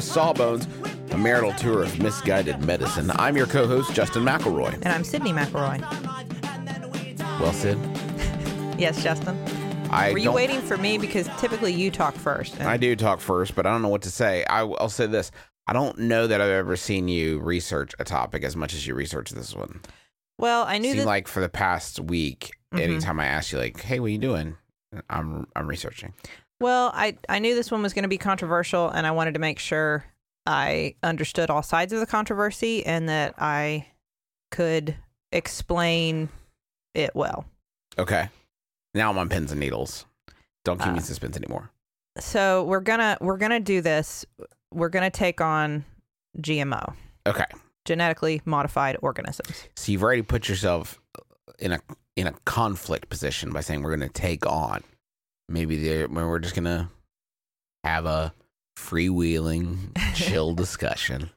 To Sawbones, a marital tour of misguided medicine. I'm your co-host, Justin McElroy. And I'm Sydnee McElroy. Well, Sid, Yes, Justin. I Were you waiting for me? Because typically you talk first. and- I do talk first, but I don't know what to say. I, will say this: I don't know that I've ever seen you research a topic as much as you research this one. well, I knew It knew seemed that. like for the past week, Mhm. anytime I ask you, like, "Hey, what are you doing?" I'm I'm researching. Well, I I knew this one was going to be controversial, and I wanted to make sure I understood all sides of the controversy and that I could explain it well. Okay, now I'm on pins and needles. Don't keep me Uh, in suspense anymore. So we're gonna we're gonna do this. We're gonna take on GMO, Okay, genetically modified organisms. so you've already put yourself in a in a conflict position by saying we're going to take on. Maybe the we're just going to have a freewheeling, chill discussion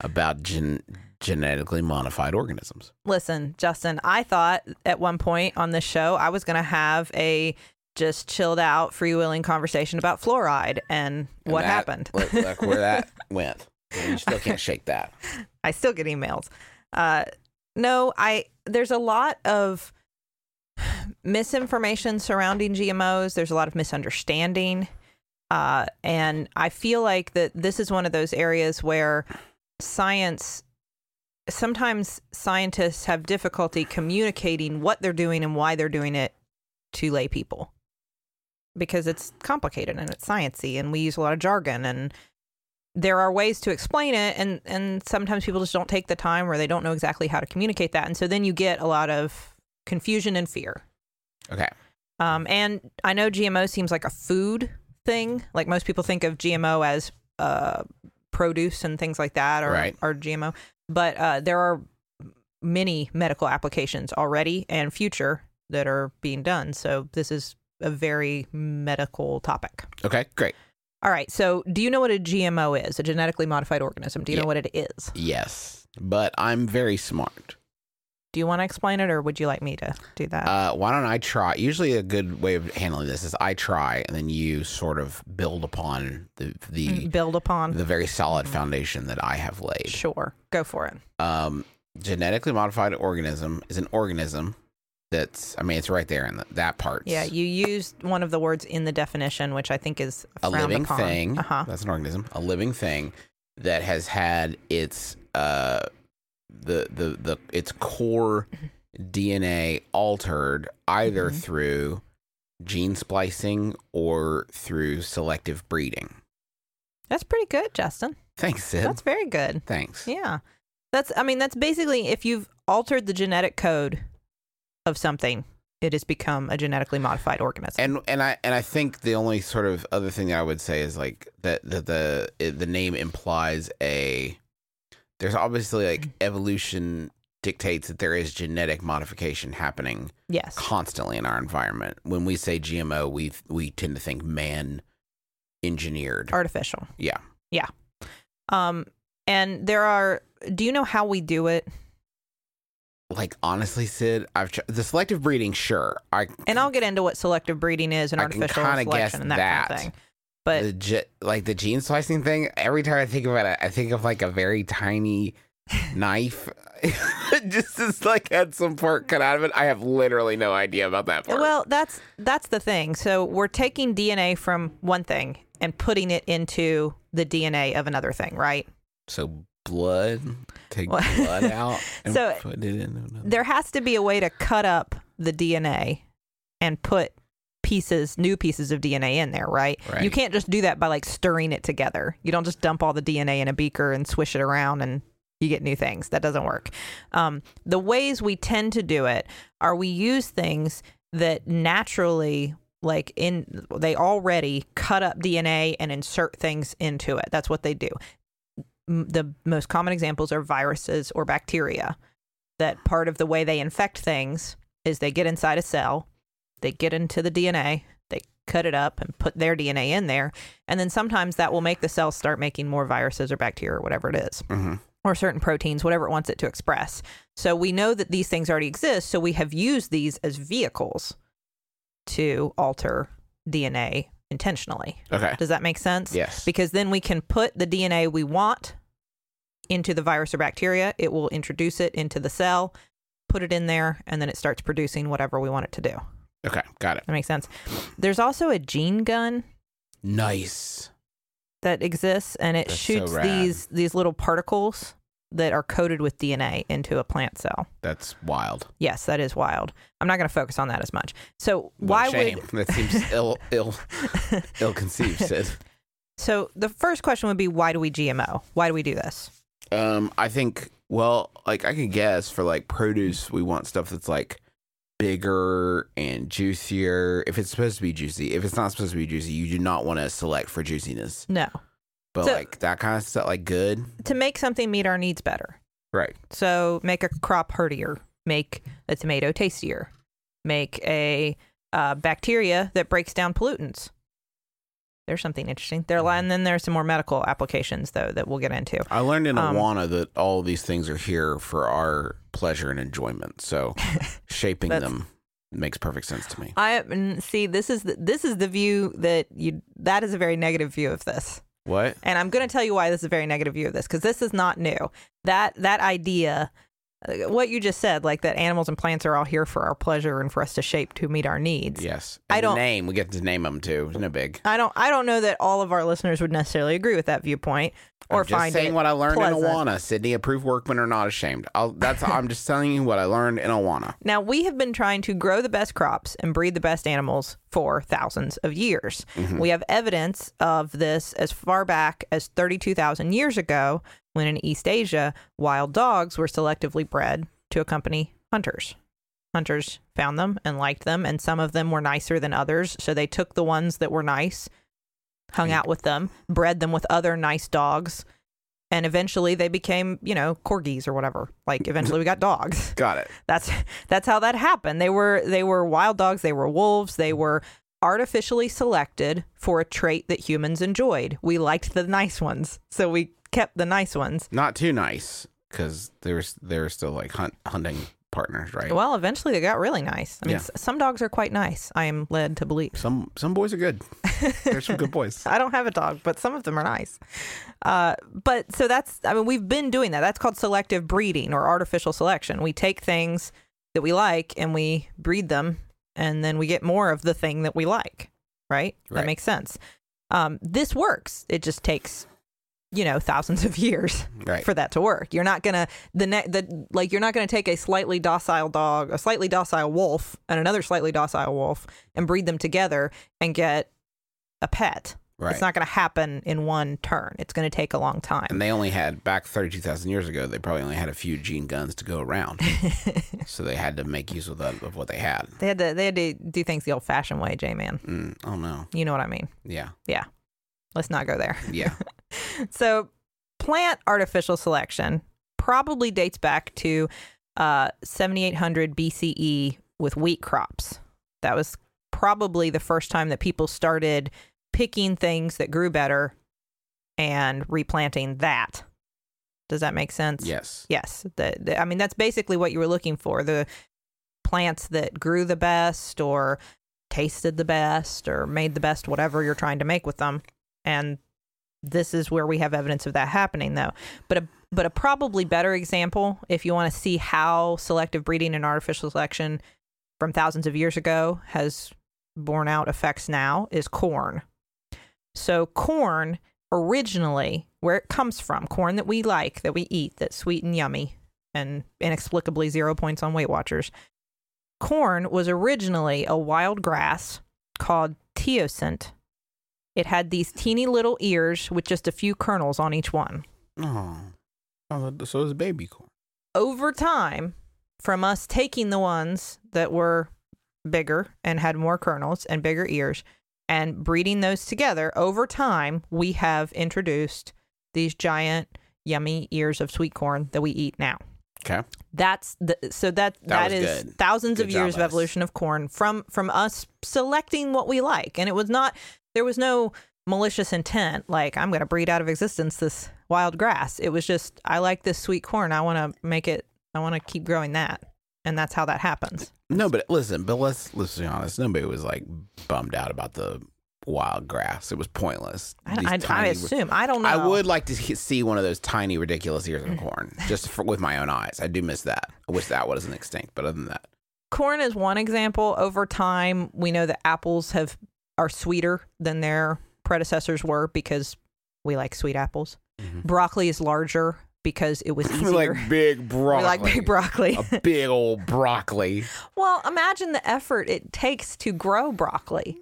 about gen- genetically modified organisms. Listen, Justin, I thought at one point on this show I was going to have a just chilled out, freewheeling conversation about fluoride and, And what that- happened. Look, look where that went. You still can't shake that. I still get emails. Uh, no, I there's a lot of misinformation surrounding GMOs. There's a lot of misunderstanding, uh, and I feel like that this is one of those areas where science. Sometimes scientists have difficulty communicating what they're doing and why they're doing it to lay people because it's complicated and it's sciencey and we use a lot of jargon and there are ways to explain it and and sometimes people just don't take the time or they don't know exactly how to communicate that and so then you get a lot of confusion and fear Okay. um, and i know gmo seems like a food thing like most people think of gmo as uh, produce and things like that or, Right. or gmo but uh, there are many medical applications already and future that are being done so this is a very medical topic Okay. Great. all right. So, do you know what a GMO is? A genetically modified organism. Do you Yeah. know what it is? Yes, but I'm very smart. Do you want to explain it, or would you like me to do that? Uh, why don't I try? Usually, a good way of handling this is I try, and then you sort of build upon the the Mm, Build upon. the very solid foundation that I have laid. Sure. Go for it. Um, genetically modified organism is an organism that's, I mean, it's right there in the, that part. Yeah, you used one of the words in the definition, which I think is a living upon. thing. Uh-huh. That's an organism. A living thing that has had its uh the the the its core DNA altered either Mhm. through gene splicing or through selective breeding. That's pretty good, Justin. Thanks, Sid. That's very good. Thanks. Yeah. That's. I mean, that's basically if you've altered the genetic code of something, it has become a genetically modified organism. And and I and I think the only sort of other thing that I would say is like that that the the name implies a there's obviously like evolution dictates that there is genetic modification happening yes. constantly in our environment. When we say GMO, we we tend to think man engineered. Artificial. yeah. Yeah um, and there are. Do you know how we do it? Like honestly, Sid, I've tr- the selective breeding, sure. I And I'll get into what selective breeding is and I artificial selection guess and that, kind of thing. But the like the gene splicing thing. Every time I think about it, I think of like a very tiny knife. just as like had some part cut out of it. I have literally no idea about that part. Well, that's that's the thing. So we're taking DNA from one thing and putting it into the DNA of another thing, right? so blood, take blood out and So- put it in. another- There has to be a way to cut up the DNA and put pieces, new pieces of DNA in there, right? Right. You can't just do that by like stirring it together. You don't just dump all the DNA in a beaker and swish it around and you get new things. That doesn't work. Um, the ways we tend to do it are we use things that naturally like in they already cut up DNA and insert things into it. That's what they do. M- The most common examples are viruses or bacteria. That part of the way they infect things is they get inside a cell, they get into the DNA, they cut it up and put their DNA in there, and then sometimes that will make the cell start making more viruses or bacteria or whatever it is Mhm. or certain proteins, whatever it wants it to express. So we know that these things already exist. So we have used these as vehicles to alter DNA intentionally. Okay. Does that make sense? Yes. Because then we can put the DNA we want into the virus or bacteria. It will introduce it into the cell, put it in there, and then it starts producing whatever we want it to do. Okay. Got it. That makes sense. There's also a gene gun Nice. that exists and it That's shoots rad. these these little particles that are coated with DNA into a plant cell. That's wild. Yes, that is wild. I'm not going to focus on that as much. So why shame. would that seems ill, ill, ill conceived, Sid. so the first question would be why do we GMO? Why do we do this? Um, I think. Well, like I could guess for like produce, we want stuff that's like bigger and juicier. If it's supposed to be juicy, if it's not supposed to be juicy, you do not want to select for juiciness. No, But So- like that kind of stuff, like good, to make something meet our needs better. right? So make a crop heartier, make a tomato tastier, make a uh, bacteria that breaks down pollutants. There's something interesting there, Mm-hmm. and then there's some more medical applications though that we'll get into. I learned in Um, Awana that all these things are here for our pleasure and enjoyment. So shaping them makes perfect sense to me. I mm, see. This is the, this is the view that you. That is a very negative view of this, What? and I'm going to tell you why this is a very negative view of this because this is not new. That that idea, what you just said, like that animals and plants are all here for our pleasure and for us to shape to meet our needs. Yes. I And the don't- name. We get to name them too. No big. I don't. I don't know that all of our listeners would necessarily agree with that viewpoint or I'm just find saying it what I learned pleasant. in Awana. Sydnee, approved workmen are not ashamed. I'll, that's I'm just telling you what I learned in Awana. Now, we have been trying to grow the best crops and breed the best animals for thousands of years. Mm-hmm. We have evidence of this as far back as 32,000 years ago when in East Asia, wild dogs were selectively bred to accompany hunters. Hunters found them and liked them, and some of them were nicer than others. So they took the ones that were nice, hung out with them, bred them with other nice dogs. And eventually they became, you know, corgis or whatever. Like eventually we got dogs Got it. that's that's how that happened they were they were wild dogs they were wolves they mm. were artificially selected for a trait that humans enjoyed we liked the nice ones so we kept the nice ones Not too nice because there's they're still like hunt, hunting partners, right? well eventually they got really nice i mean Yeah. s- some dogs are quite nice i am led to believe Some some boys are good. There's some good boys. I don't have a dog, but some of them are nice. Uh, but so that's, I mean, we've been doing that. That's called selective breeding or artificial selection. We take things that we like and we breed them, and then we get more of the thing that we like, right? That makes sense. Um, this works. It just takes, you know, thousands of years Right. for that to work. You're not gonna the ne- the like you're not gonna take a slightly docile dog, a slightly docile wolf, and another slightly docile wolf, and breed them together and get a pet. Right. It's not going to happen in one turn. It's going to take a long time. and they only had back 32,000 years ago. They probably only had a few gene guns to go around, so they had to make use of that of what they had. they had to they had to do things the old-fashioned way, J man. Mm, oh no. You know what I mean? Yeah. Yeah. Let's not go there. Yeah. so, plant artificial selection probably dates back to uh, 7800 BCE with wheat crops. That was probably the first time that people started picking things that grew better and replanting that. Does that make sense? yes. Yes. The, the, I mean, that's basically what you were looking for the plants that grew the best or tasted the best or made the best whatever you're trying to make with them. And this is where we have evidence of that happening though. But a but a probably better example if you want to see how selective breeding and artificial selection from thousands of years ago has borne out effects now is corn. So corn originally where it comes from corn that we like that we eat that's sweet and yummy and inexplicably zero points on weight watchers corn was originally a wild grass called teosinte it had these teeny little ears with just a few kernels on each one. Oh, oh so is baby corn. Over time, from us taking the ones that were bigger and had more kernels and bigger ears and breeding those together, over time, we have introduced these giant, yummy ears of sweet corn that we eat now. Okay. That's the so that That that is good. thousands of Good job, years of us. evolution of corn from from us selecting what we like, and it was not there was no malicious intent like I'm going to breed out of existence this wild grass. It was just I like this sweet corn. I want to make it. I want to keep growing that, and that's how that happens. No, but listen, but let's let's be honest. Nobody was like bummed out about the wild grass. It was pointless. I, These I, I tiny- assume I don't know. I would like to see one of those tiny, ridiculous ears of mm. corn, just for, with my own eyes. I do miss that. I wish that wasn't extinct, but other than that, corn is one example. Over time, we know that apples have are sweeter than their predecessors were because we like sweet apples. Mhm. Broccoli is larger because it was we easier. like big broccoli. we like big broccoli. a big old broccoli. well, imagine the effort it takes to grow broccoli.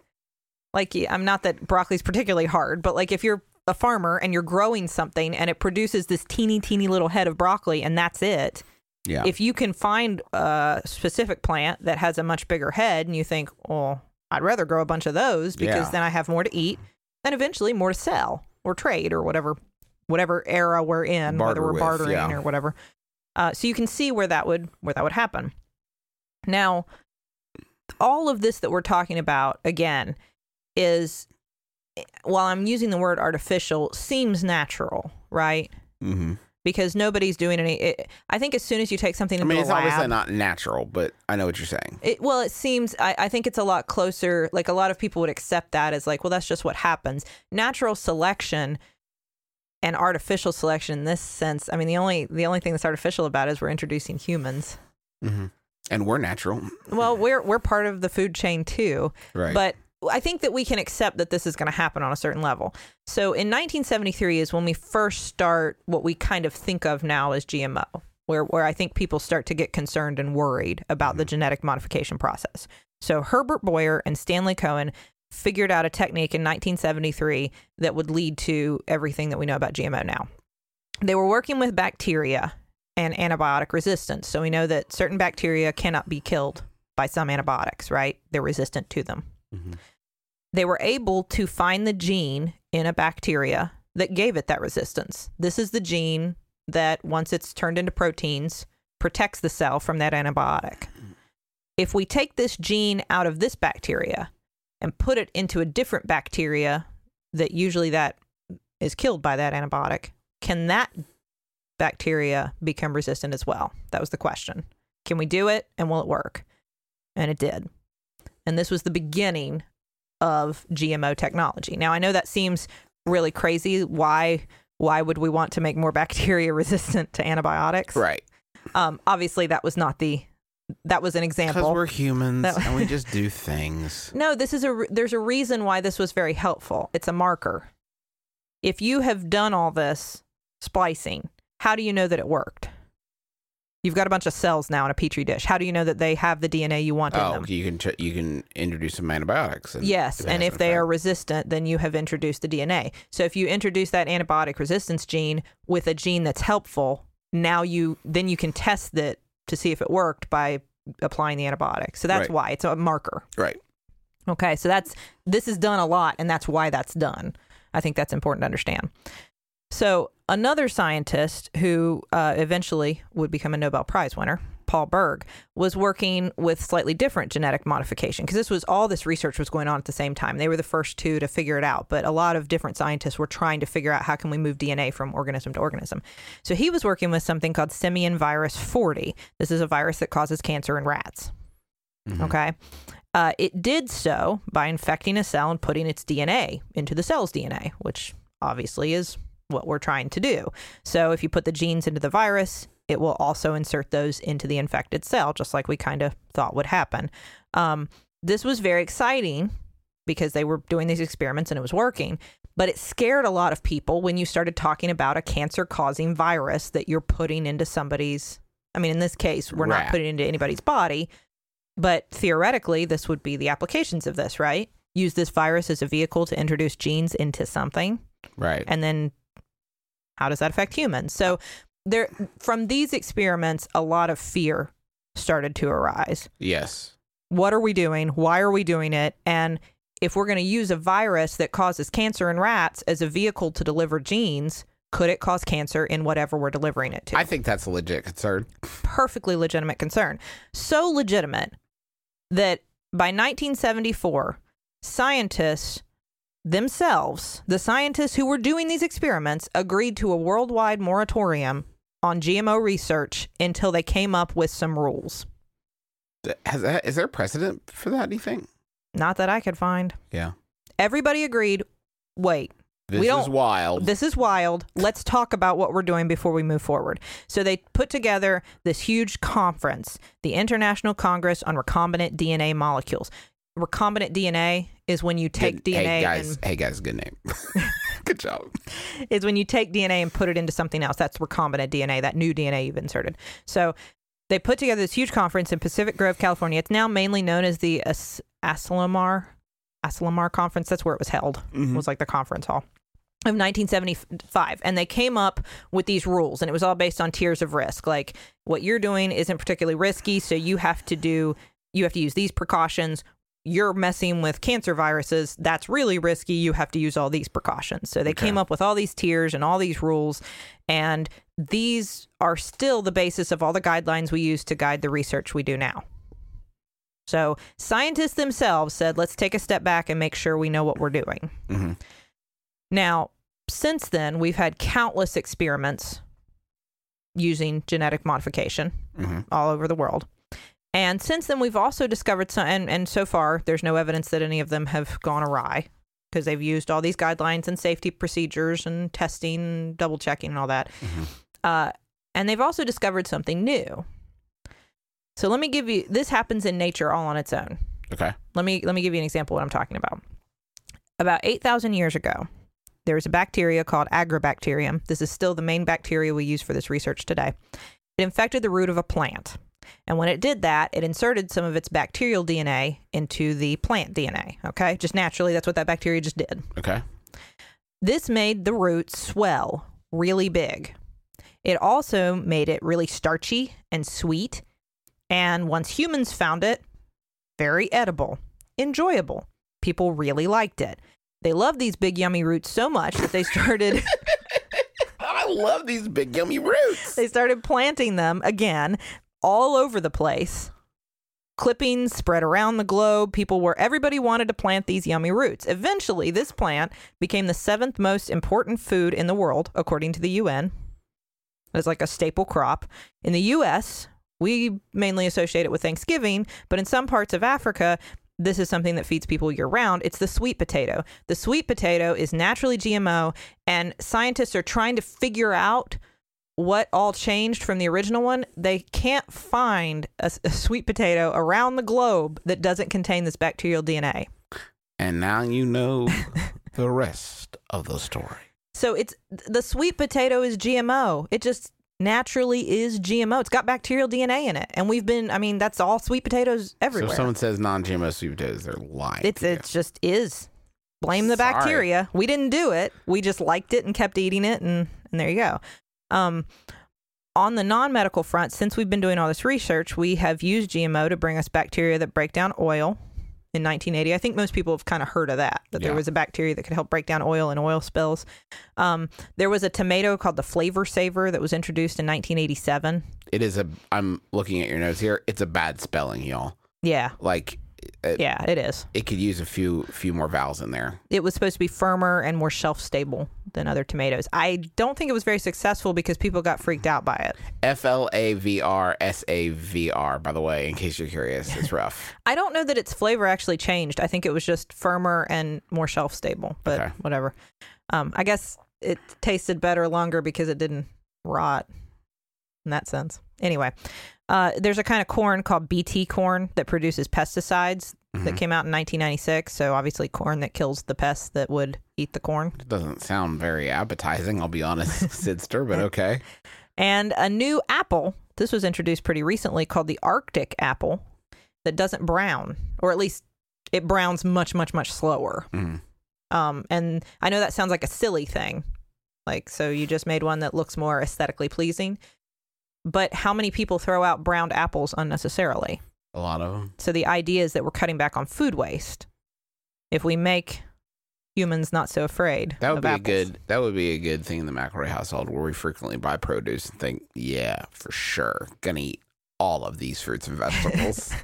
Like, I'm not that broccoli's particularly hard, but like if you're a farmer and you're growing something and it produces this teeny, teeny little head of broccoli and that's it, Yeah. if you can find a specific plant that has a much bigger head and you think, well, I'd rather grow a bunch of those because Yeah. then I have more to eat and eventually more to sell or trade or whatever whatever era we're in, Barter whether we're with, bartering yeah. or whatever. Uh, so you can see where that would where that would happen. Now, all of this that we're talking about again is while I'm using the word artificial seems natural, right? mm-hmm. Because nobody's doing any. It, I think as soon as you take something I mean, it's lab, obviously not natural, but I know what you're saying. it, well, it seems, I, I think it's a lot closer. Like a lot of people would accept that as like, well, that's just what happens. Natural selection and artificial selection in this sense, I mean, the only, the only thing that's artificial about it is we're introducing humans. Mm-hmm. And we're natural, Well, we're, we're part of the food chain too. right? But I think that we can accept that this is going to happen on a certain level. So in 1973 is when we first start what we kind of think of now as GMO, where, where I think people start to get concerned and worried about the genetic modification process. So Herbert Boyer and Stanley Cohen figured out a technique in 1973 that would lead to everything that we know about GMO now. They were working with bacteria and antibiotic resistance. So we know that certain bacteria cannot be killed by some antibiotics, right? They're resistant to them Mhm. They were able to find the gene in a bacteria that gave it that resistance. This is the gene that, once it's turned into proteins, protects the cell from that antibiotic. If we take this gene out of this bacteria and put it into a different bacteria that usually that is killed by that antibiotic, can that bacteria become resistant as well? That was the question. Can we do it and will it work? And it did. And this was the beginning of GMO technology. Now I know that seems really crazy. Why why would we want to make more bacteria resistant to antibiotics? right? Um, obviously that was not the that was an example. Because we're humans That- and we just do things. No, this is a there's a reason why this was very helpful. It's a marker. If you have done all this splicing, how do you know that it worked? You've got a bunch of cells now in a petri dish. How do you know that they have the DNA you want in Oh, them? you can you can introduce some antibiotics. And Yes, and if an they are resistant, then you have introduced the DNA. So if you introduce that antibiotic resistance gene with a gene that's helpful, now you then you can test that to see if it worked by applying the antibiotic. So that's Right. why it's a marker. right, Okay, so that's this is done a lot, and that's why that's done. I think that's important to understand. So another scientist who uh, eventually would become a Nobel Prize winner, Paul Berg, was working with slightly different genetic modification because this was all this research was going on at the same time. They were the first two to figure it out, but a lot of different scientists were trying to figure out how can we move DNA from organism to organism. So he was working with something called simian virus 40. This is a virus that causes cancer in rats. Mhm. Okay. Uh, it did so by infecting a cell and putting its DNA into the cell's DNA, which obviously, is what we're trying to do. So if you put the genes into the virus, it will also insert those into the infected cell, just like we kind of thought would happen. Um, this was very exciting because they were doing these experiments and it was working. But it scared a lot of people when you started talking about a cancer causing virus that you're putting into somebody's. I mean, in this case, we're not putting it into anybody's body, but theoretically, this would be the applications of this, right? Use this virus as a vehicle to introduce genes into something Right. and then how does that affect humans so there from these experiments a lot of fear started to arise yes. what are we doing why are we doing it and if we're going to use a virus that causes cancer in rats as a vehicle to deliver genes could it cause cancer in whatever we're delivering it to I think that's a legit concern. perfectly legitimate concern. So legitimate that by 1974, scientists themselves, the scientists who were doing these experiments, agreed to a worldwide moratorium on GMO research until they came up with some rules. That, is there precedent for that? Do you think? Not that I could find. Yeah. Everybody agreed wait, This We is don't- wild. This is wild. Let's talk about what we're doing before we move forward. So they put together this huge conference, the International Congress on Recombinant DNA Molecules. Recombinant DNA is when you take Good- DNA Hey guys. and Hey guys. Good name. good job. is when you take DNA and put it into something else. That's recombinant DNA, that new DNA you've inserted. So they put together this huge conference in Pacific Grove, California. It's now mainly known as the As- Asilomar Asilomar conference. That's where it was held. Mhm. Was like the conference hall of 1975 and they came up with these rules and it was all based on tiers of risk like what you're doing isn't particularly risky so you have to do you have to use these precautions you're messing with cancer viruses that's really risky. You have to use all these precautions. So they Okay. came up with all these tiers and all these rules and these are still the basis of all the guidelines we use to guide the research we do now. So scientists themselves said let's take a step back and make sure we know what we're doing. Hmm now, since then, we've had countless experiments using genetic modification hmm all over the world. And since then, we've also discovered some, and, and so far, there's no evidence that any of them have gone awry because they've used all these guidelines and safety procedures and testing, and double checking, and all that. Mhm. Uh, and they've also discovered something new. So let me give you this happens in nature all on its own. Okay. Let me let me give you an example of what I'm talking about. About 8,000 years ago, there was a bacteria called Agrobacterium. This is still the main bacteria we use for this research today. It infected the root of a plant. And when it did that, it inserted some of its bacterial DNA into the plant DNA. Okay. Just naturally, that's what that bacteria just did. Okay. This made the root swell really big. It also made it really starchy and sweet. And once humans found it, very edible, enjoyable. People really liked it. They loved these big, yummy roots so much that they started. I love these big yummy roots. they started planting them again all over the place. Clippings spread around the globe. People were, everybody wanted to plant these yummy roots. Eventually, this plant became the seventh most important food in the world, according to the UN. It's like a staple crop. In the US, we mainly associate it with Thanksgiving, but in some parts of Africa, this is something that feeds people year round. It's the sweet potato. The sweet potato is naturally GMO, and scientists are trying to figure out what all changed from the original one. They can't find a, a sweet potato around the globe that doesn't contain this bacterial DNA. And now you know the rest of the story. So it's the sweet potato is GMO. It just naturally is GMO. It's got bacterial DNA in it, and we've been. I mean, that's all sweet potatoes everywhere. So if someone says non-GMO sweet potatoes, they're lying. It's to you. it just is. Blame the Sorry. bacteria. We didn't do it. We just liked it and kept eating it, and and there you go. Um, on the non-medical front, since we've been doing all this research, we have used GMO to bring us bacteria that break down oil. In 1980, I think most people have kind of heard of that. That there was a bacteria that could help break down oil and oil spills. Um, there was a tomato called the Flavr Savr that was introduced in 1987. It is a. I'm looking at your notes here. It's a bad spelling, y'all. Yeah, Like it, Yeah, it is. it could use a few few more vowels in there. It was supposed to be firmer and more shelf stable than other tomatoes. I don't think it was very successful because people got freaked out by it. F L A V R S A V R. By the way, in case you're curious, it's rough. I don't know that its flavor actually changed. I think it was just firmer and more shelf stable, but Okay. whatever. Um, I guess it tasted better longer because it didn't rot in that sense. Anyway, uh, there's a kind of corn called BT corn that produces pesticides that Mhm. came out in 1996. So obviously, corn that kills the pests that would eat the corn. It doesn't sound very appetizing. I'll be honest, Sidster, but okay. And a new apple. This was introduced pretty recently called the Arctic apple that doesn't brown, or at least it browns much, much, much slower. Mm. Um, and I know that sounds like a silly thing. Like, so you just made one that looks more aesthetically pleasing. But how many people throw out browned apples unnecessarily? A lot of them. So the idea is that we're cutting back on food waste. If we make humans not so afraid, That would be a good. That would be a good thing in the McElroy household, where we frequently buy produce and think, "Yeah, for sure, gonna eat all of these fruits and vegetables."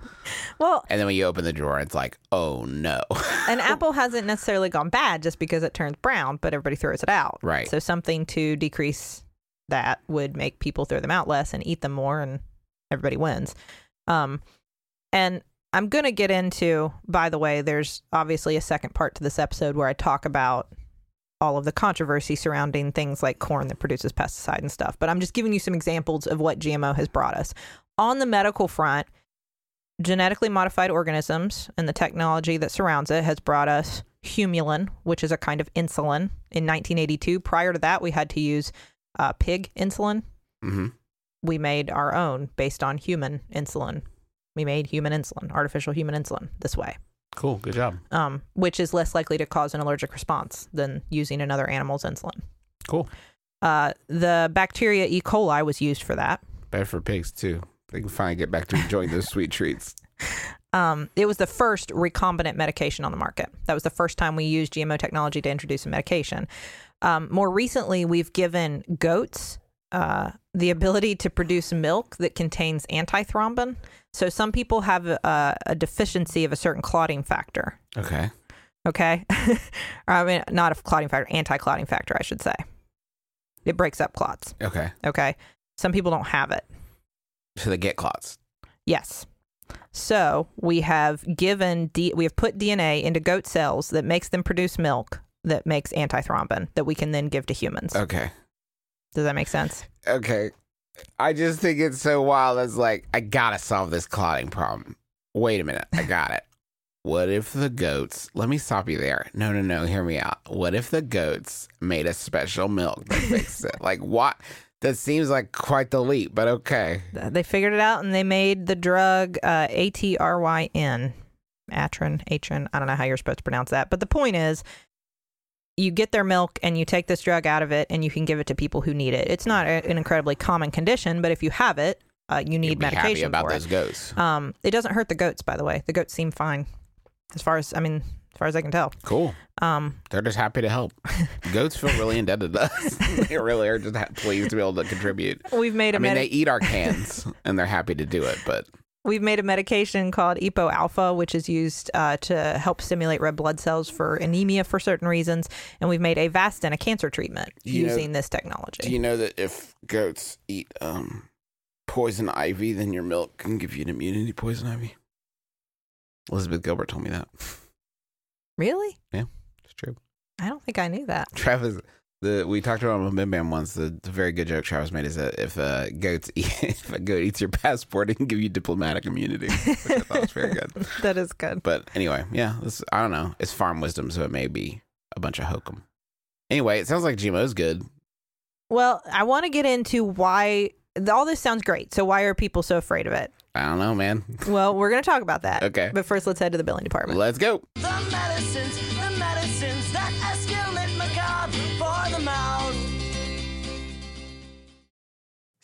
Well, and then when you open the drawer, it's like, "Oh no!" an apple hasn't necessarily gone bad just because it turns brown, but everybody throws it out. Right. So something to decrease that would make people throw them out less and eat them more, and everybody wins. Um, and I'm going to get into, by the way, there's obviously a second part to this episode where I talk about all of the controversy surrounding things like corn that produces pesticide and stuff. But I'm just giving you some examples of what GMO has brought us. On the medical front, genetically modified organisms and the technology that surrounds it has brought us humulin, which is a kind of insulin in 1982. Prior to that, we had to use uh, pig insulin. hmm We made our own based on human insulin. We made human insulin, artificial human insulin, this way, Cool. Good job. um, which is less likely to cause an allergic response than using another animal's insulin. Cool. Uh, the bacteria E. coli was used for that. Bad for pigs too. They can finally get back to enjoying those sweet treats. Um, it was the first recombinant medication on the market. That was the first time we used GMO technology to introduce a medication. Um, more recently, we've given goats uh, the ability to produce milk that contains antithrombin. So some people have a, a deficiency of a certain clotting factor. Okay. Okay, I mean not a clotting factor, anti-clotting factor, I should say. It breaks up clots. Okay. Okay, some people don't have it. So they get clots. Yes. So we have given D- we have put DNA into goat cells that makes them produce milk that makes antithrombin that we can then give to humans. Okay. Does that make sense? Okay. I just think it's so wild. It's like I gotta solve this clotting problem. Wait a minute. I got it. What if the goats? Let me stop you there. No, no, no. Hear me out. What if the goats made a special milk that fixed it? Like what? That seems like quite the leap, but okay. They figured it out and they made the drug uh, A T R Y N, ATryn, ATryn. I don't know how you're supposed to pronounce that, but the point is, you get their milk and you take this drug out of it and you can give it to people who need it. It's not a, an incredibly common condition, but if you have it, uh, you need You'd be happy medication about for those it. goats. Um, it doesn't hurt the goats, by the way. The goats seem fine, as far as I mean, as far as I can tell. Cool. Um, They're just happy to help. Goats feel really indebted to us. they really are just ha- pleased to be able to contribute. we've made a I mean, they eat our cans and they're happy to do it, but we've made a medication called EPO alpha, which is used uh, to help stimulate red blood cells for anemia for certain reasons, and we've made Avastin a cancer treatment You know- using this technology. Do you know that if goats eat um, poison ivy, then your milk can give you an immunity to poison ivy? Elizabeth Gilbert told me that. really? Yeah, it's true. I don't think I knew that. Travis, the we talked about it on Bim Bam once. The, the very good joke Travis made is that if goats eat, if a goat eats your passport, it can give you diplomatic immunity, which I thought was very good. that is good. But anyway, yeah, this I don't know. It's farm wisdom, so it may be a bunch of hokum. Anyway, it sounds like GMO's good. Well, I want to get into why all this sounds great. So why are people so afraid of it? I don't know, man. Well, we're going to talk about that. Okay. But first, let's head to the billing department. Let's go.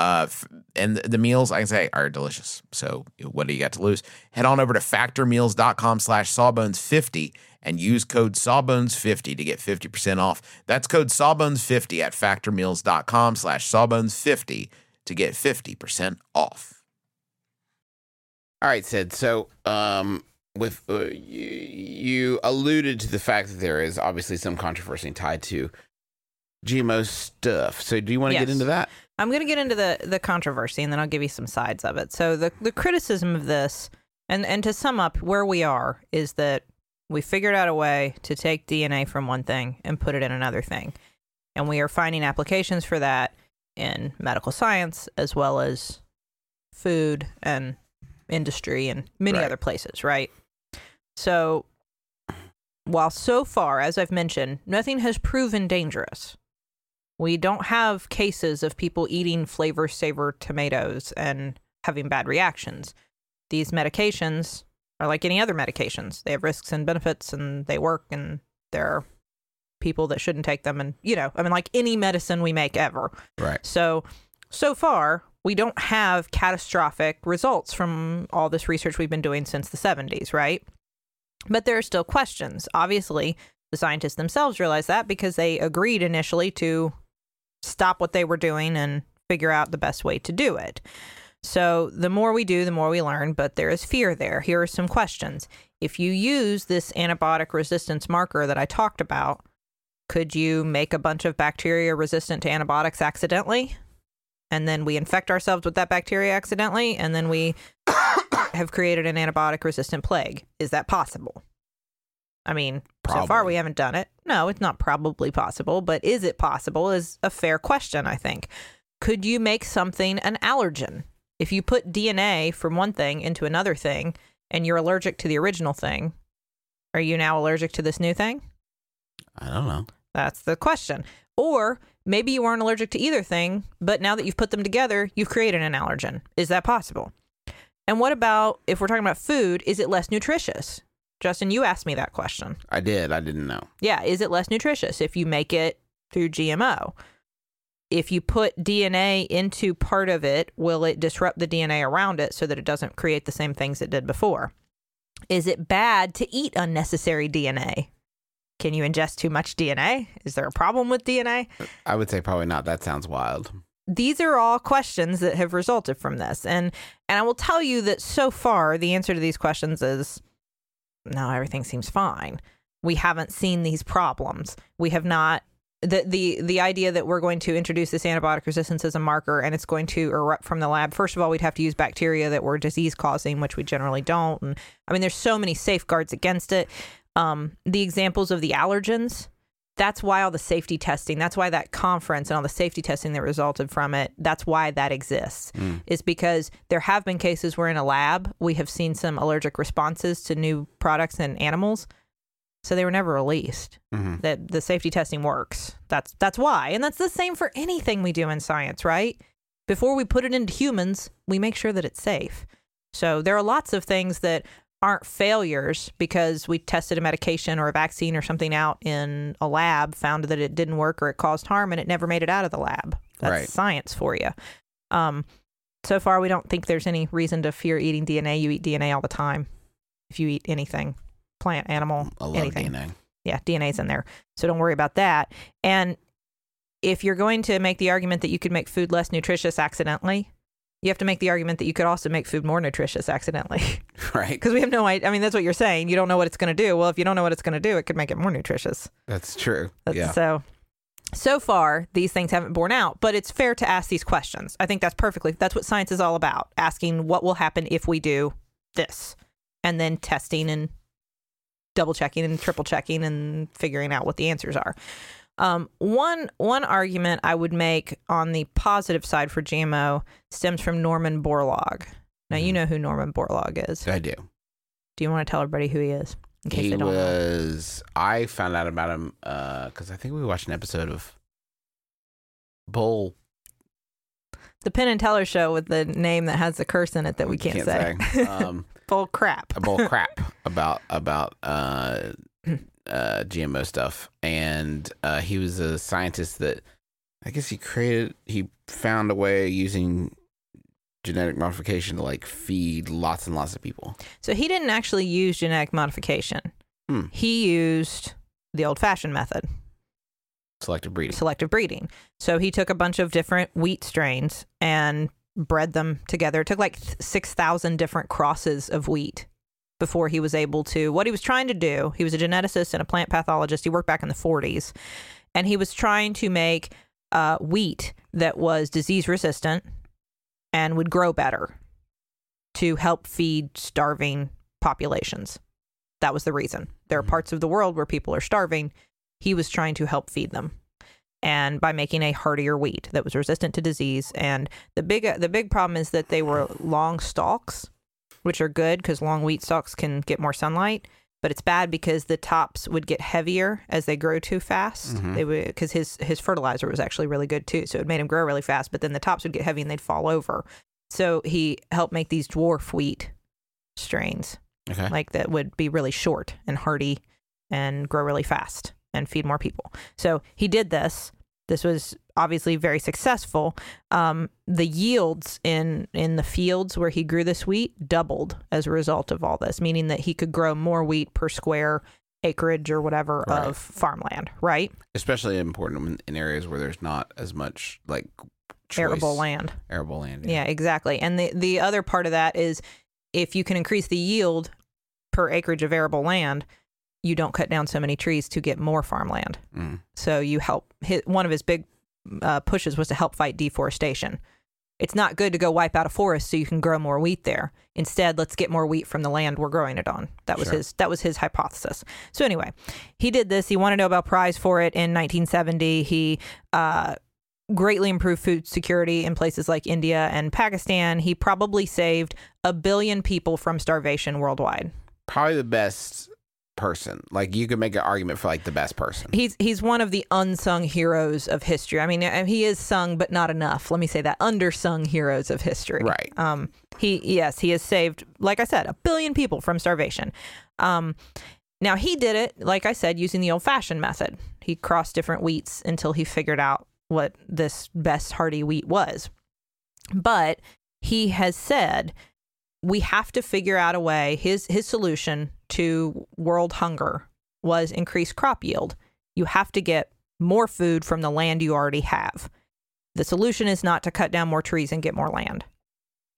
Uh, and the, meals, I can say, are delicious. So what do you got to lose? Head on over to factormeals.com slash sawbones50 and use code sawbones50 to get 50% off. That's code sawbones50 at factormeals.com slash sawbones50 to get 50% off. All right, Sid. So, um, with uh, you, you alluded to the fact that there is obviously some controversy tied to GMO stuff. So, do you want to get into that? I'm going to get into the the controversy and then I'll give you some sides of it. So the the criticism of this and and to sum up where we are is that we figured out a way to take DNA from one thing and put it in another thing. And we are finding applications for that in medical science as well as food and industry and many Right. other places, right? So while so far as I've mentioned, nothing has proven dangerous. We don't have cases of people eating Flavr Savr tomatoes and having bad reactions. These medications are like any other medications. They have risks and benefits and they work and there are people that shouldn't take them and you know, I mean like any medicine we make ever. Right. So so far, we don't have catastrophic results from all this research we've been doing since the 70s, right? But there are still questions. Obviously, the scientists themselves realized that because they agreed initially to stop what they were doing and figure out the best way to do it. So, the more we do, the more we learn, but there is fear there. Here are some questions. If you use this antibiotic resistance marker that I talked about, could you make a bunch of bacteria resistant to antibiotics accidentally? And then we infect ourselves with that bacteria accidentally, and then we have created an antibiotic resistant plague. Is that possible? I mean, so far we haven't done it. No, it's not probably possible, but is it possible is a fair question, I think. Could you make something an allergen? If you put DNA from one thing into another thing and you're allergic to the original thing, are you now allergic to this new thing? I don't know. That's the question. Or maybe you weren't allergic to either thing, but now that you've put them together, you've created an allergen. Is that possible? And what about if we're talking about food, is it less nutritious? Justin, you asked me that question. I did. I didn't know. Yeah, is it less nutritious if you make it through GMO? if you put DNA into part of it, will it disrupt the DNA around it so that it doesn't create the same things it did before? Is it bad to eat unnecessary DNA? Can you ingest too much DNA? Is there a problem with DNA? I would say probably not. That sounds wild. these are all questions that have resulted from this and and i will tell you that so far the answer to these questions is no everything seems fine. We haven't seen these problems. We have not the the the idea that we're going to introduce this antibiotic resistance as a marker and it's going to erupt from the lab first of all we'd have to use bacteria that were disease causing which we generally don't. And i mean there's so many safeguards against it. Um, the examples of the allergens that's why all the safety testing that's why that conference and all the safety testing that resulted from it that's why that exists is because there have been cases where in a lab we have seen some allergic responses to new products and animals so they were never released. Mhm. that the safety testing works. That's that's why. And that's the same for anything we do in science right? Before we put it into humans we make sure that it's safe. So there are lots of things that aren't failures because we tested a medication or a vaccine or something out in a lab, found that it didn't work or it caused harm, and it never made it out of the lab. That's Right. science for you. Um, so far, we don't think there's any reason to fear eating DNA. You eat DNA all the time. If you eat anything, plant, animal, I love anything DNA. yeah, DNA's in there. So don't worry about that. And if you're going to make the argument that you could make food less nutritious accidentally, you have to make the argument that you could also make food more nutritious accidentally. Right. Because we have no idea. I mean, that's what you're saying. You don't know what it's going to do. Well, if you don't know what it's going to do, it could make it more nutritious. That's true. That's- yeah. So, so far, these things haven't borne out, but it's fair to ask these questions. I think that's perfectly, that's what science is all about asking what will happen if we do this, and then testing and double checking and triple checking and figuring out what the answers are. Um, one one argument I would make on the positive side for GMO stems from Norman Borlaug. Now you Mhm. know who Norman Borlaug is. I do. Do you want to tell everybody who he is in case He they don't know? was. I found out about him because I think we watched an episode of Bull. The Penn and Teller show with the name that has the curse in it that we can't, say. um, Bull crap. a bull crap about about uh, uh, GMO stuff, and uh, he was a scientist that I guess he created. He found a way using genetic modification to like feed lots and lots of people. So he didn't actually use genetic modification. Hmm. He used the old fashioned method, Selective breeding. selective breeding. So he took a bunch of different wheat strains and bred them together. It took like 6,000 different crosses of wheat before he was able to. What he was trying to do, he was a geneticist and a plant pathologist. He worked back in the 40s, and he was trying to make uh, wheat that was disease resistant and would grow better to help feed starving populations. That was the reason. There are Mhm. parts of the world where people are starving. He was trying to help feed them. And by making a hardier wheat that was resistant to disease, and the big the big problem is that they were long stalks, which are good because long wheat stalks can get more sunlight. But it's bad because the tops would get heavier as they grow too fast. Mhm. They would because his his fertilizer was actually really good too, so it made him grow really fast. But then the tops would get heavy and they'd fall over. So he helped make these dwarf wheat strains Okay. like that would be really short and hardy and grow really fast and feed more people. So he did this. This was obviously very successful. Um, the yields in in the fields where he grew this wheat doubled as a result of all this, meaning that he could grow more wheat per square acreage or whatever Right. of farmland, right? Especially important in, areas where there's not as much like choice. Arable land. Arable land. Yeah, exactly. And the the other part of that is if you can increase the yield per acreage of arable land, you don't cut down so many trees to get more farmland. Mm. So you help. His, one of his big uh, pushes was to help fight deforestation. It's not good to go wipe out a forest so you can grow more wheat there. Instead, let's get more wheat from the land we're growing it on. That was Sure. his. That was his hypothesis. So anyway, he did this. He won a Nobel Prize for it in 1970. He uh, greatly improved food security in places like India and Pakistan. He probably saved a billion people from starvation worldwide. Probably the best person. Like you could make an argument for like the best person. He's he's one of the unsung heroes of history. I mean, uh, he is sung, but not enough. Let me say that undersung heroes of history. Right. Um. He yes, he has saved, like I said, a billion people from starvation. Um. Now he did it, like I said, using the old-fashioned method. He crossed different wheats until he figured out what this best hearty wheat was. But he has said we have to figure out a way. His his solution to world hunger was increase crop yield. You have to get more food from the land you already have. The solution is not to cut down more trees and get more land.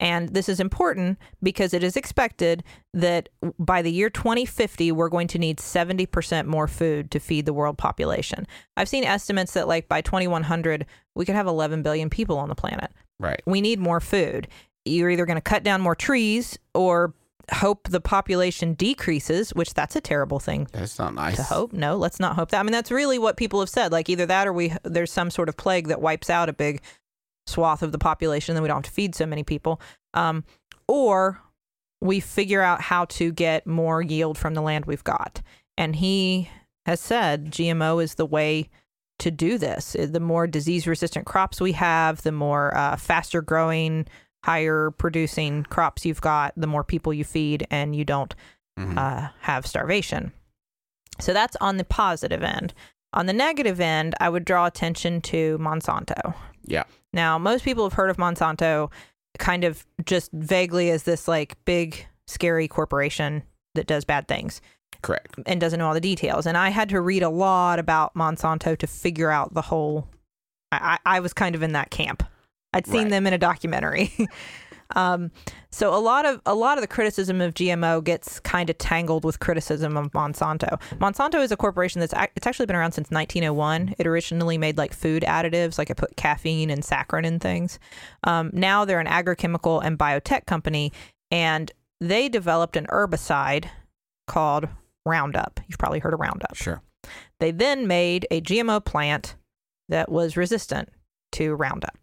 And this is important because it is expected that by the year 2050, we're going to need 70% more food to feed the world population. I've seen estimates that, like, by 2100, we could have 11 billion people on the planet. Right. We need more food. You're either going to cut down more trees or hope the population decreases, which that's a terrible thing That's not nice. to hope. No, let's not hope that. I mean, that's really what people have said. Like either that or we there's some sort of plague that wipes out a big swath of the population, then we don't have to feed so many people. Um, or we figure out how to get more yield from the land we've got. And he has said GMO is the way to do this. The more disease resistant crops we have, the more uh, faster growing, higher producing crops you've got, the more people you feed, and you don't Mhm. uh, have starvation. So that's on the positive end. On the negative end, I would draw attention to Monsanto. Yeah. Now, most people have heard of Monsanto kind of just vaguely as this like big, scary corporation that does bad things Correct. and doesn't know all the details. And I had to read a lot about Monsanto to figure out the whole. I I was kind of in that camp. I'd seen Right. them in a documentary. um, so a lot of a lot of the criticism of GMO gets kind of tangled with criticism of Monsanto. Monsanto is a corporation that's ac- it's actually been around since 1901. It originally made like food additives, like it put caffeine and saccharin in things. Um, now they're an agrochemical and biotech company, and they developed an herbicide called Roundup. You've probably heard of Roundup. Sure. They then made a GMO plant that was resistant to Roundup.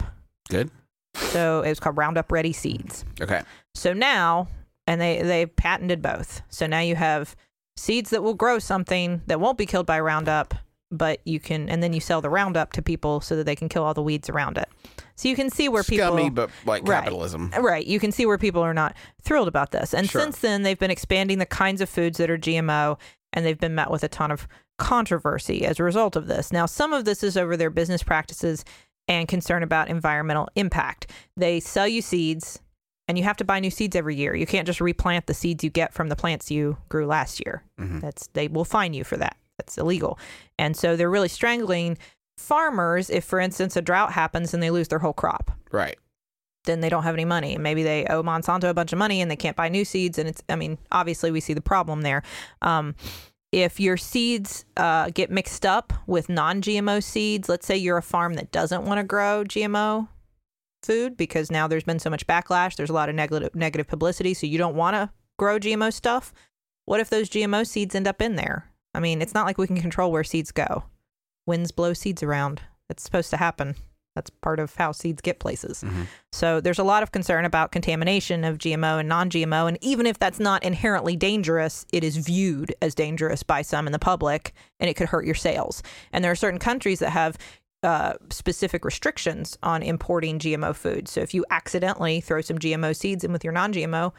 Good. So it was called Roundup Ready Seeds. Okay. So now, and they they patented both. So now you have seeds that will grow something that won't be killed by Roundup, but you can, and then you sell the Roundup to people so that they can kill all the weeds around it. So you can see where Scummy, people but like Right. capitalism. Right. You can see where people are not thrilled about this. And Sure. since then, they've been expanding the kinds of foods that are GMO, and they've been met with a ton of controversy as a result of this. Now, some of this is over their business practices and concern about environmental impact. They sell you seeds, and you have to buy new seeds every year. You can't just replant the seeds you get from the plants you grew last year. Mhm. That's they will fine you for that. That's illegal. And so they're really strangling farmers if for instance a drought happens and they lose their whole crop Right. then they don't have any money. Maybe they owe Monsanto a bunch of money and they can't buy new seeds. And it's, I mean, obviously we see the problem there. Um, if your seeds uh, get mixed up with non GMO seeds, let's say you're a farm that doesn't want to grow GMO food because now there's been so much backlash, there's a lot of negative, negative publicity, so you don't want to grow GMO stuff. What if those GMO seeds end up in there? I mean, it's not like we can control where seeds go. Winds blow seeds around. It's supposed to happen. That's part of how seeds get places. Mhm. So there's a lot of concern about contamination of GMO and non GMO. And even if that's not inherently dangerous, it is viewed as dangerous by some in the public and it could hurt your sales. And there are certain countries that have uh, specific restrictions on importing GMO food. So if you accidentally throw some GMO seeds in with your non GMO,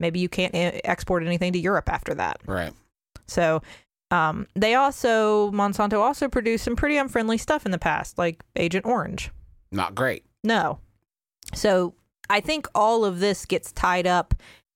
maybe you can't eh, export anything to Europe after that. Right. So um, they also, Monsanto also produced some pretty unfriendly stuff in the past, like Agent Orange. Not great. No. So I think all of this gets tied up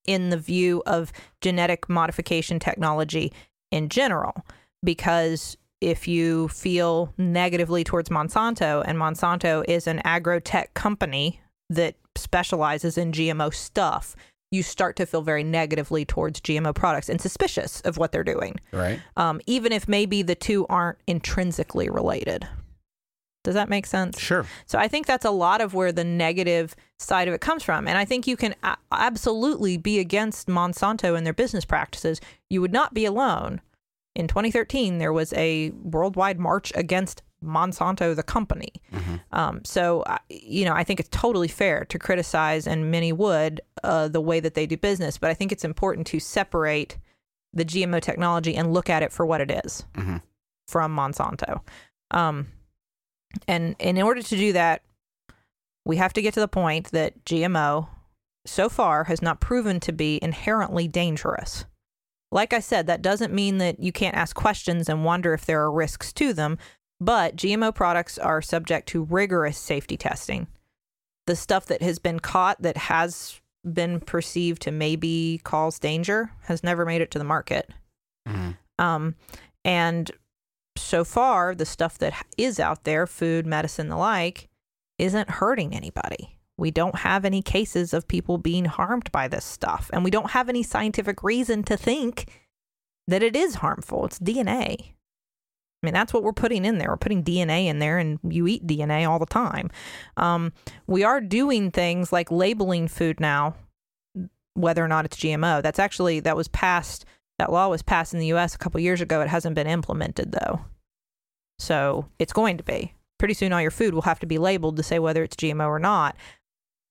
in the view of genetic modification technology in general, because if you feel negatively towards Monsanto, and Monsanto is an agrotech company that specializes in GMO stuff, you start to feel very negatively towards GMO products and suspicious of what they're doing, Right. um, even if maybe the two aren't intrinsically related. Does that make sense? Sure. So I think that's a lot of where the negative side of it comes from. And I think you can a- absolutely be against Monsanto and their business practices. You would not be alone. In 2013, there was a worldwide march against Monsanto, the company. Um, so, you know, I think it's totally fair to criticize, and many would, uh, the way that they do business. But I think it's important to separate the GMO technology and look at it for what it is Mhm. from Monsanto. Um, and in order to do that, we have to get to the point that GMO so far has not proven to be inherently dangerous. Like I said, that doesn't mean that you can't ask questions and wonder if there are risks to them. But GMO products are subject to rigorous safety testing. The stuff that has been caught that has been perceived to maybe cause danger has never made it to the market. Mhm. Um, and so far, the stuff that is out there, food, medicine, the like, isn't hurting anybody. We don't have any cases of people being harmed by this stuff. And we don't have any scientific reason to think that it is harmful. It's DNA. I mean, that's what we're putting in there. We're putting DNA in there, and you eat DNA all the time. Um, we are doing things like labeling food now, whether or not it's GMO. That's actually, that was passed, that law was passed in the US a couple years ago. It hasn't been implemented, though. So it's going to be. Pretty soon, all your food will have to be labeled to say whether it's GMO or not.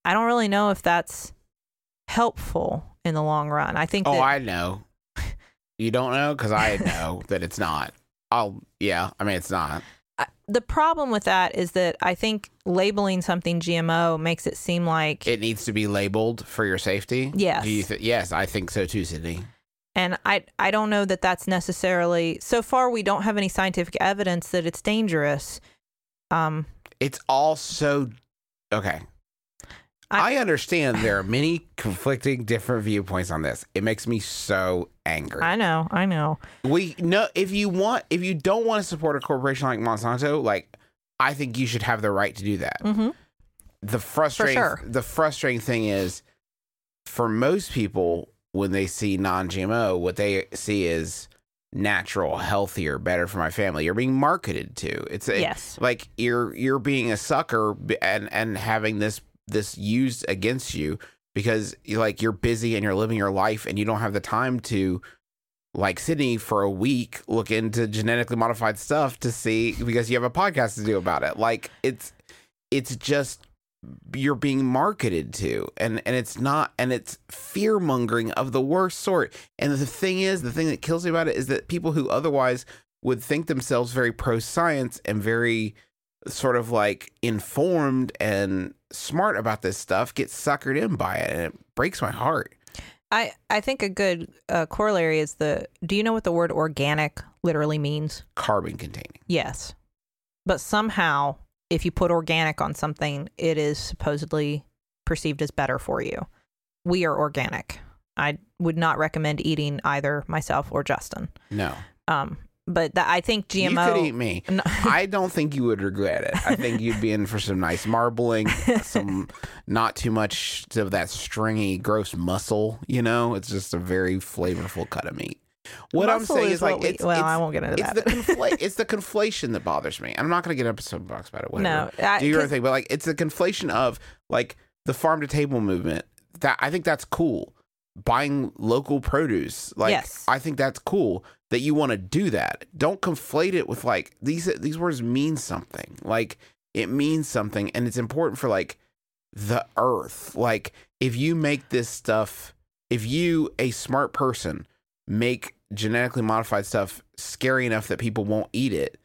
I don't really know if that's helpful in the long run. I think Oh, that I know. You don't know because I know that it's not. I'll. Yeah, I mean it's not. I- the problem with that is that I think labeling something GMO makes it seem like, It needs to be labeled for your safety. Yes. You th- yes, I think so too, Sydnee. and I I don't know that that's necessarily. So far, we don't have any scientific evidence that it's dangerous. Um, It's all so okay. I- I, understand there are many conflicting different viewpoints on this. It makes me so angry. I know, I know. we no if you want if you don't want to support a corporation like Monsanto, like I think you should have the right to do that. hmm The frustrating sure. the frustrating thing is for most people when they see non-GMO, what they see is natural, healthier, better for my family. You're being marketed to. It's a, Yes. like you're you're being a sucker and and having this this used against you because you like you're busy and you're living your life and you don't have the time to like Sydnee for a week look into genetically modified stuff to see because you have a podcast to do about it. Like it's it's just you're being marketed to and and it's not and it's fear mongering of the worst sort. And the thing is, the thing that kills me about it is that people who otherwise would think themselves very pro science and very sort of like informed and smart about this stuff get suckered in by it and it breaks my heart. I I think a good uh, corollary is the. Do you know what the word organic literally means? Carbon containing. Yes, but somehow if you put organic on something, it is supposedly perceived as better for you. We are organic. I would not recommend eating either myself or Justin. No. Um, but that I think GMO. You could eat me. No. I don't think you would regret it. I think you'd be in for some nice marbling, some not too much of that stringy, gross muscle. You know, it's just a very flavorful cut of meat. What I'm Muscle saying is is like, we- it's, well, it's, I won't get into it's that. The confla- it's the conflation that bothers me. I'm not going to get up a soapbox about it. Whatever. No, I- do your own thing, but like, it's the conflation of like the farm to table movement. That I think that's cool. Buying local produce, like Yes. I think that's cool that you want to do that. Don't conflate it with like these these words mean something. Like it means something and it's important for like the earth. Like if you make this stuff, if you a smart person make genetically modified stuff scary enough that people won't eat it,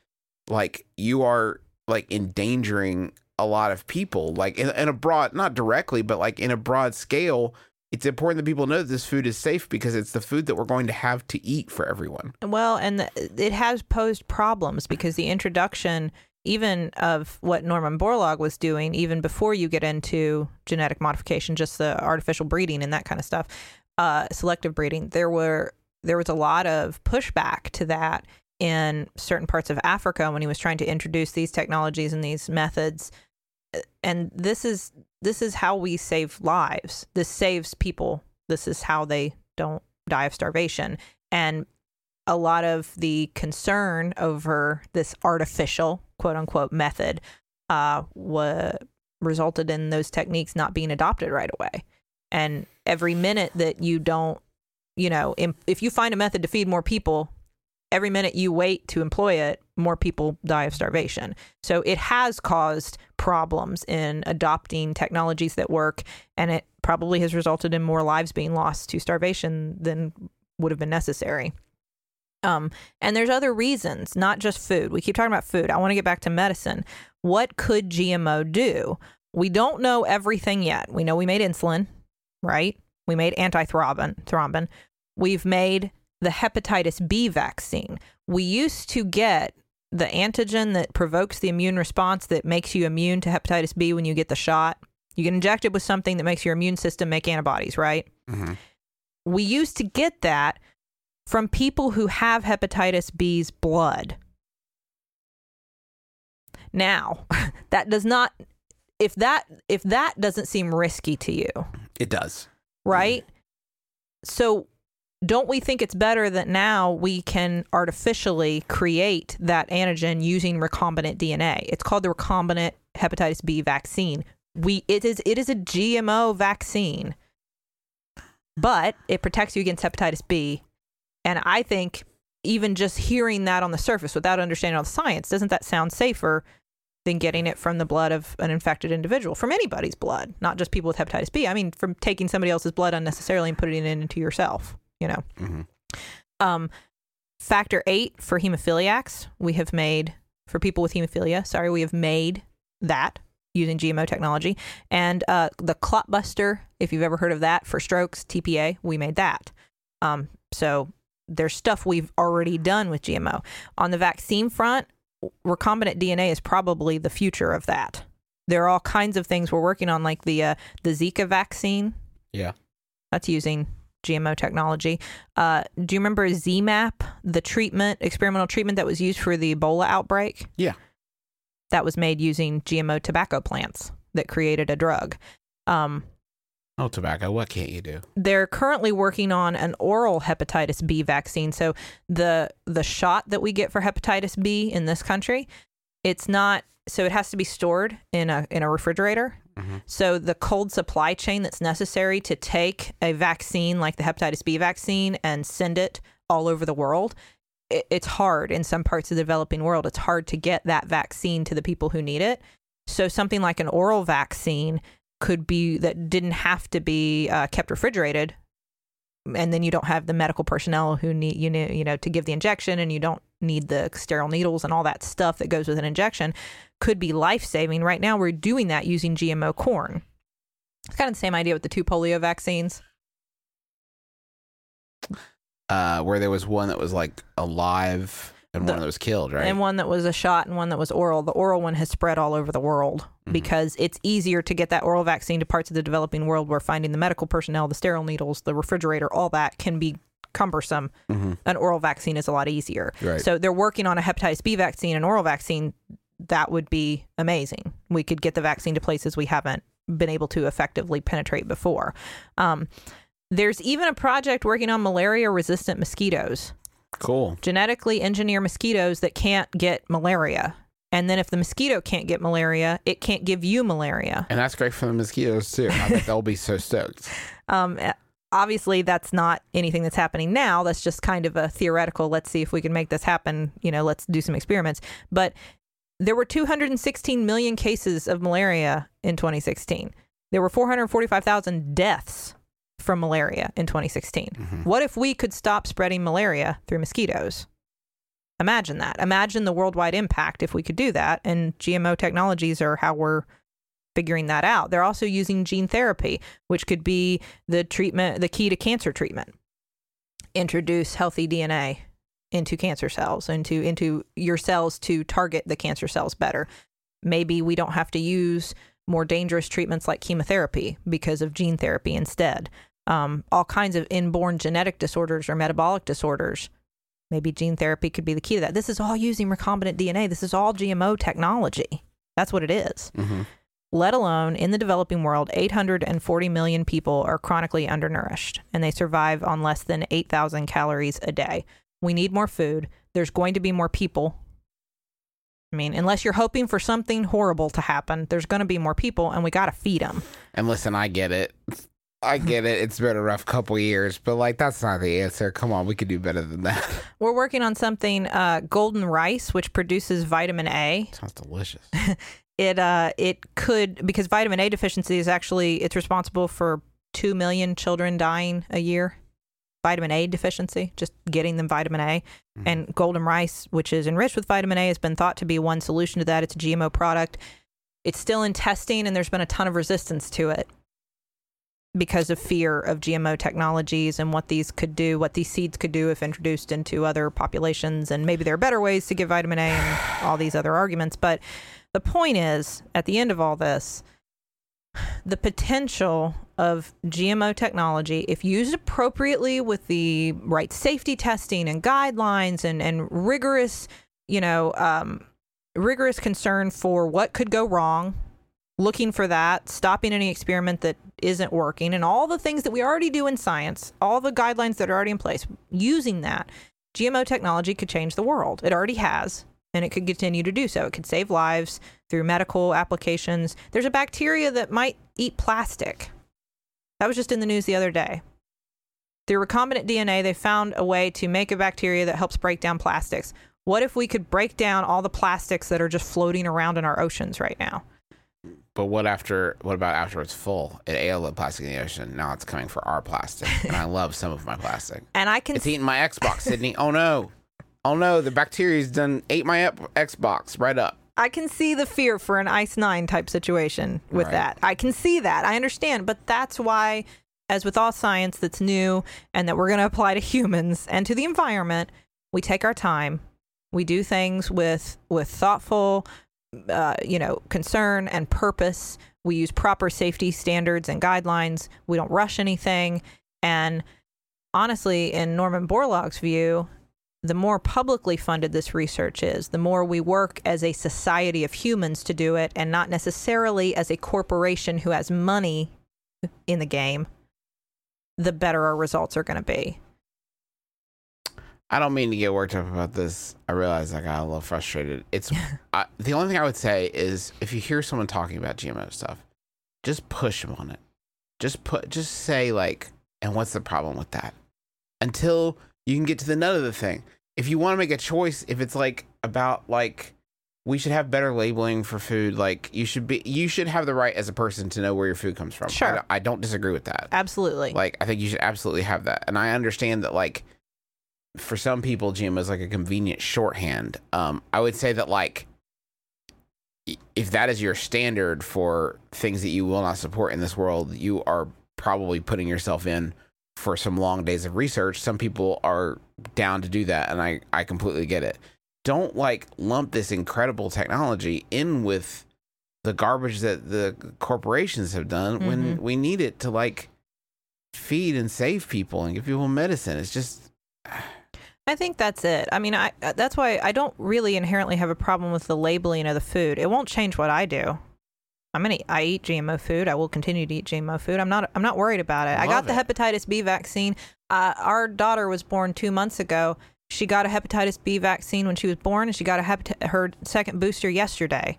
like you are like endangering a lot of people like in, in a broad not directly but like in a broad scale it's important that people know that this food is safe because it's the food that we're going to have to eat for everyone Well, and the, it has posed problems because the introduction, even of what Norman Borlaug was doing, even before you get into genetic modification, just the artificial breeding and that kind of stuff, uh, selective breeding, there were there was a lot of pushback to that in certain parts of Africa when he was trying to introduce these technologies and these methods. And this is this is how we save lives. This saves people. This is how they don't die of starvation. And a lot of the concern over this artificial quote unquote method uh wa- resulted in those techniques not being adopted right away and every minute that you don't you know if you find a method to feed more people every minute you wait to employ it more people die of starvation so it has caused problems in adopting technologies that work and it probably has resulted in more lives being lost to starvation than would have been necessary um, and there's other reasons, not just food. We keep talking about food. I want to get back to medicine. What could GMO do? We don't know everything yet. We know we made insulin, right? We made antithrombin. Thrombin. We've made the hepatitis B vaccine. We used to get the antigen that provokes the immune response that makes you immune to hepatitis B when you get the shot. You get injected with something that makes your immune system make antibodies, right? Mhm. We used to get that from people who have hepatitis B's blood. Now, that does not if that if that doesn't seem risky to you, It does. right? So don't we think it's better that now we can artificially create that antigen using recombinant DNA? It's called the recombinant hepatitis B vaccine. We it is it is a GMO vaccine. But it protects you against hepatitis B. And I think even just hearing that on the surface without understanding all the science, doesn't that sound safer than getting it from the blood of an infected individual, from anybody's blood, not just people with hepatitis B. I mean, from taking somebody else's blood unnecessarily and putting it into yourself, you know. Mhm. Um, factor eight for hemophiliacs, we have made for people with hemophilia. Sorry, we have made that using GMO technology, and uh, the clotbuster, if you've ever heard of that for strokes, TPA, we made that. Um, so there's stuff we've already done with GMO. On the vaccine front, recombinant DNA is probably the future of that. There are all kinds of things we're working on, like the uh, the Zika vaccine. Yeah. That's using GMO technology. Uh, do you remember ZMapp, the treatment, experimental treatment that was used for the Ebola outbreak? Yeah. That was made using GMO tobacco plants that created a drug. Um, Oh, tobacco. What can't you do? they're currently working on an oral hepatitis B vaccine. So the the shot that we get for hepatitis B in this country, it's not so it has to be stored in a in a refrigerator. Mhm. So the cold supply chain that's necessary to take a vaccine like the hepatitis B vaccine and send it all over the world, it, it's hard in some parts of the developing world. It's hard to get that vaccine to the people who need it. So something like an oral vaccine could be that didn't have to be uh, kept refrigerated and then you don't have the medical personnel who need you know you know to give the injection and you don't need the sterile needles and all that stuff that goes with an injection could be life-saving right now we're doing that using gmo corn it's kind of the same idea with the two polio vaccines Uh, where there was one that was like alive and The- one that was killed, right? and one that was a shot and one that was oral the oral one has spread all over the world Mhm. because it's easier to get that oral vaccine to parts of the developing world where finding the medical personnel the sterile needles the refrigerator all that can be cumbersome Mhm. an oral vaccine is a lot easier. Right. So they're working on a hepatitis B vaccine, an oral vaccine. That would be amazing. We could get the vaccine to places we haven't been able to effectively penetrate before. Um, there's even a project working on malaria resistant mosquitoes, Cool. genetically engineer mosquitoes that can't get malaria. And then if the mosquito can't get malaria, it can't give you malaria. And that's great for the mosquitoes too. I bet they'll be so stoked. Um, eh, obviously, that's not anything that's happening now. That's just kind of a theoretical. Let's see if we can make this happen. You know, let's do some experiments. But there were 216 million cases of malaria in 2016. There were 445,000 deaths from malaria in 2016. Mhm. What if we could stop spreading malaria through mosquitoes? Imagine that. Imagine the worldwide impact if we could do that. And GMO technologies are how we're figuring that out. They're also using gene therapy, which could be the treatment, the key to cancer treatment. Introduce healthy DNA into cancer cells, into into your cells to target the cancer cells better. Maybe we don't have to use more dangerous treatments like chemotherapy because of gene therapy instead. Um, all kinds of inborn genetic disorders or metabolic disorders. Maybe gene therapy could be the key to that. This is all using recombinant DNA. This is all GMO technology. That's what it is hmm let alone in the developing world, 840 million people are chronically undernourished and they survive on less than 8,000 calories a day. We need more food. There's going to be more people. I mean, unless you're hoping for something horrible to happen, there's going to be more people and we got to feed them. And listen, I get it. I get it. It's been a rough couple years, but like that's not the answer. Come on, we could do better than that. We're working on something, uh, golden rice, which produces vitamin A. Sounds delicious. it uh it could because vitamin A deficiency is actually it's responsible for 2 million children dying a year. Vitamin A deficiency, just getting them vitamin A. Mm-hmm. And golden rice, which is enriched with vitamin A, has been thought to be one solution to that. It's a GMO product. It's still in testing and there's been a ton of resistance to it. because of fear of GMO technologies and what these could do, what these seeds could do if introduced into other populations. And maybe there are better ways to give vitamin A and all these other arguments. But the point is, at the end of all this, the potential of GMO technology, if used appropriately with the right safety testing and guidelines and, and rigorous, you know, um, rigorous concern for what could go wrong, looking for that, stopping any experiment that isn't working, and all the things that we already do in science, all the guidelines that are already in place, using that, GMO technology could change the world. It already has, and it could continue to do so. It could save lives through medical applications. There's a bacteria that might eat plastic. That was just in the news the other day. Through recombinant DNA, they found a way to make a bacteria that helps break down plastics. What if we could break down all the plastics that are just floating around in our oceans right now? But what after? What about after it's full? It ate all the plastic in the ocean. Now it's coming for our plastic, and I love some of my plastic. And I can It's eating my Xbox, Sydnee. Oh no! Oh no! The bacteria's done ate my ep- Xbox right up. I can see the fear for an Ice Nine type situation with Right. that. I can see that. I understand, but that's why, as with all science that's new and that we're going to apply to humans and to the environment, we take our time. We do things with with thoughtful, uh, you know, concern and purpose. We use proper safety standards and guidelines. We don't rush anything. And honestly, in Norman Borlaug's view, the more publicly funded this research is, the more we work as a society of humans to do it and not necessarily as a corporation who has money in the game, the better our results are going to be. I don't mean to get worked up about this. I realize I got a little frustrated. It's I, the only thing I would say is if you hear someone talking about GMO stuff, just push them on it. Just put, just say like, and what's the problem with that? Until you can get to the nut of the thing. If you want to make a choice, if it's like about like we should have better labeling for food, like you should be, you should have the right as a person to know where your food comes from. I Sure. don't- I don't disagree with that. Absolutely. Like, I think you should absolutely have that. And I understand that, like, for some people, GMO is like a convenient shorthand. Um, I would say that, like, if that is your standard for things that you will not support in this world, you are probably putting yourself in for some long days of research. Some people are down to do that, and I, I completely get it. Don't like lump this incredible technology in with the garbage that the corporations have done when mm-hmm. we need it to like feed and save people and give people medicine. It's just I think that's it. I mean, I that's why I don't really inherently have a problem with the labeling of the food. It won't change what I do. I'm gonna I eat GMO food. I will continue to eat GMO food. I'm not I'm not worried about it. I got Love the it. hepatitis B vaccine. Uh, our daughter was born two months ago. She got a hepatitis B vaccine when she was born, and she got a her second booster yesterday.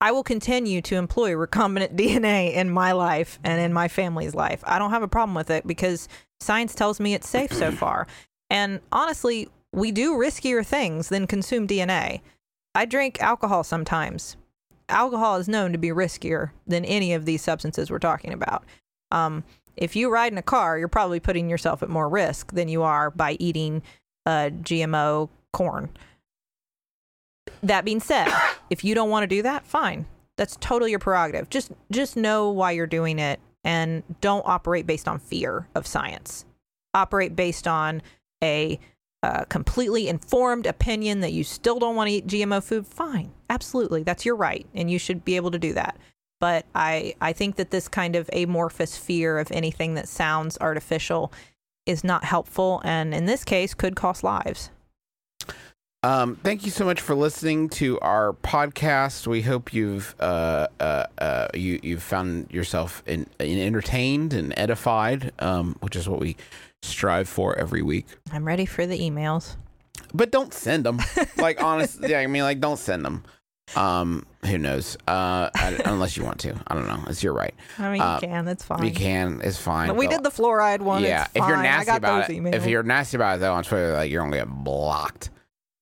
I will continue to employ recombinant DNA in my life and in my family's life. I don't have a problem with it because science tells me it's safe so far. And honestly, we do riskier things than consume DNA. I drink alcohol sometimes. Alcohol is known to be riskier than any of these substances we're talking about. Um, if you ride in a car, you're probably putting yourself at more risk than you are by eating uh, GMO corn. That being said, if you don't want to do that, fine. That's totally your prerogative. Just just know why you're doing it and don't operate based on fear of science. Operate based on a uh, completely informed opinion that you still don't want to eat GMO food. Fine, absolutely, that's your right, and you should be able to do that. But I I think that this kind of amorphous fear of anything that sounds artificial is not helpful, and in this case, could cost lives. Um, thank you so much for listening to our podcast. We hope you've uh, uh, uh, you you've found yourself in, in entertained and edified, um, which is what we strive for every week. I'm ready for the emails. But don't send them. like honestly, yeah, I mean, like don't send them. Um, who knows? Uh, I- unless you want to, I don't know. It's your right. I mean, Uh, you can. That's fine. You can. It's fine. But we did the fluoride one. yeah, it's if you're nasty about it, emails. if you're nasty about it though on Twitter, like you're gonna get blocked.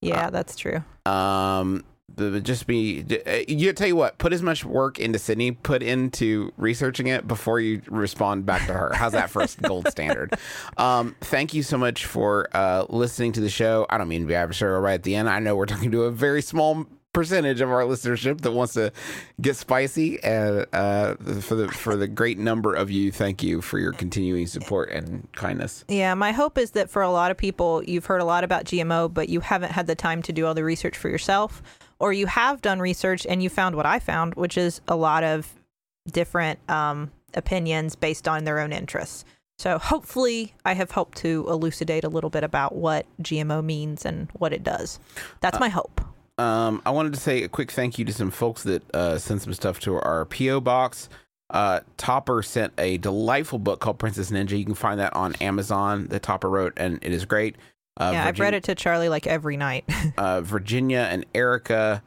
yeah, that's true. Um, just be. uh, You tell you what. Put as much work into Sydnee. Put into researching it before you respond back to her. How's that for a gold standard? Um, thank you so much for uh listening to the show. I don't mean to be adversarial right at the end. I know we're talking to a very small percentage of our listenership that wants to get spicy. And uh, for the for the great number of you, thank you for your continuing support and kindness. Yeah, my hope is that for a lot of people, you've heard a lot about GMO, but you haven't had the time to do all the research for yourself, or you have done research and you found what I found, which is a lot of different um, opinions based on their own interests. So hopefully, I have helped to elucidate a little bit about what GMO means and what it does. That's my hope. Um, I wanted to say a quick thank you to some folks that uh, sent some stuff to our PO box. Uh, Topper sent a delightful book called Princess Ninja. You can find that on Amazon. That Topper wrote, and it is great. Uh, yeah, I've read it to Charlie like every night. uh, Virginia and Erica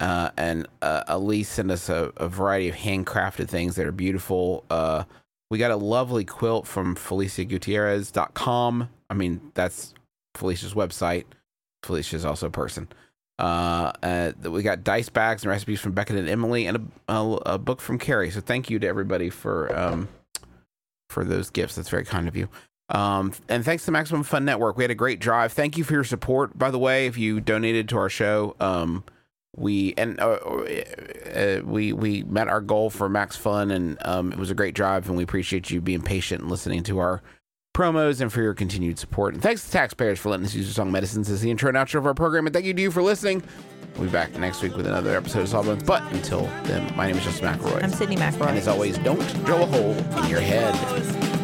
uh, and uh, Elise sent us a, a variety of handcrafted things that are beautiful. Uh, we got a lovely quilt from FeliciaGutierrez.com. I mean, that's Felicia's website. Felicia's also a person. Uh, uh, we got dice bags and recipes from Beckett and Emily, and a, a, a book from Carrie. So thank you to everybody for um, for those gifts. That's very kind of you. Um, and thanks to Maximum Fun Network, we had a great drive. Thank you for your support. By the way, if you donated to our show, um, we and uh, uh, we we met our goal for Max Fun, and um, it was a great drive. And we appreciate you being patient and listening to our promos and for your continued support. And thanks to taxpayers for letting us use your song medicines as the intro and outro of our program. And thank you to you for listening. We'll be back next week with another episode of Sawbones. But until then, my name is Justin McElroy. I'm Sydnee McElroy. and as always, don't drill a hole in your head.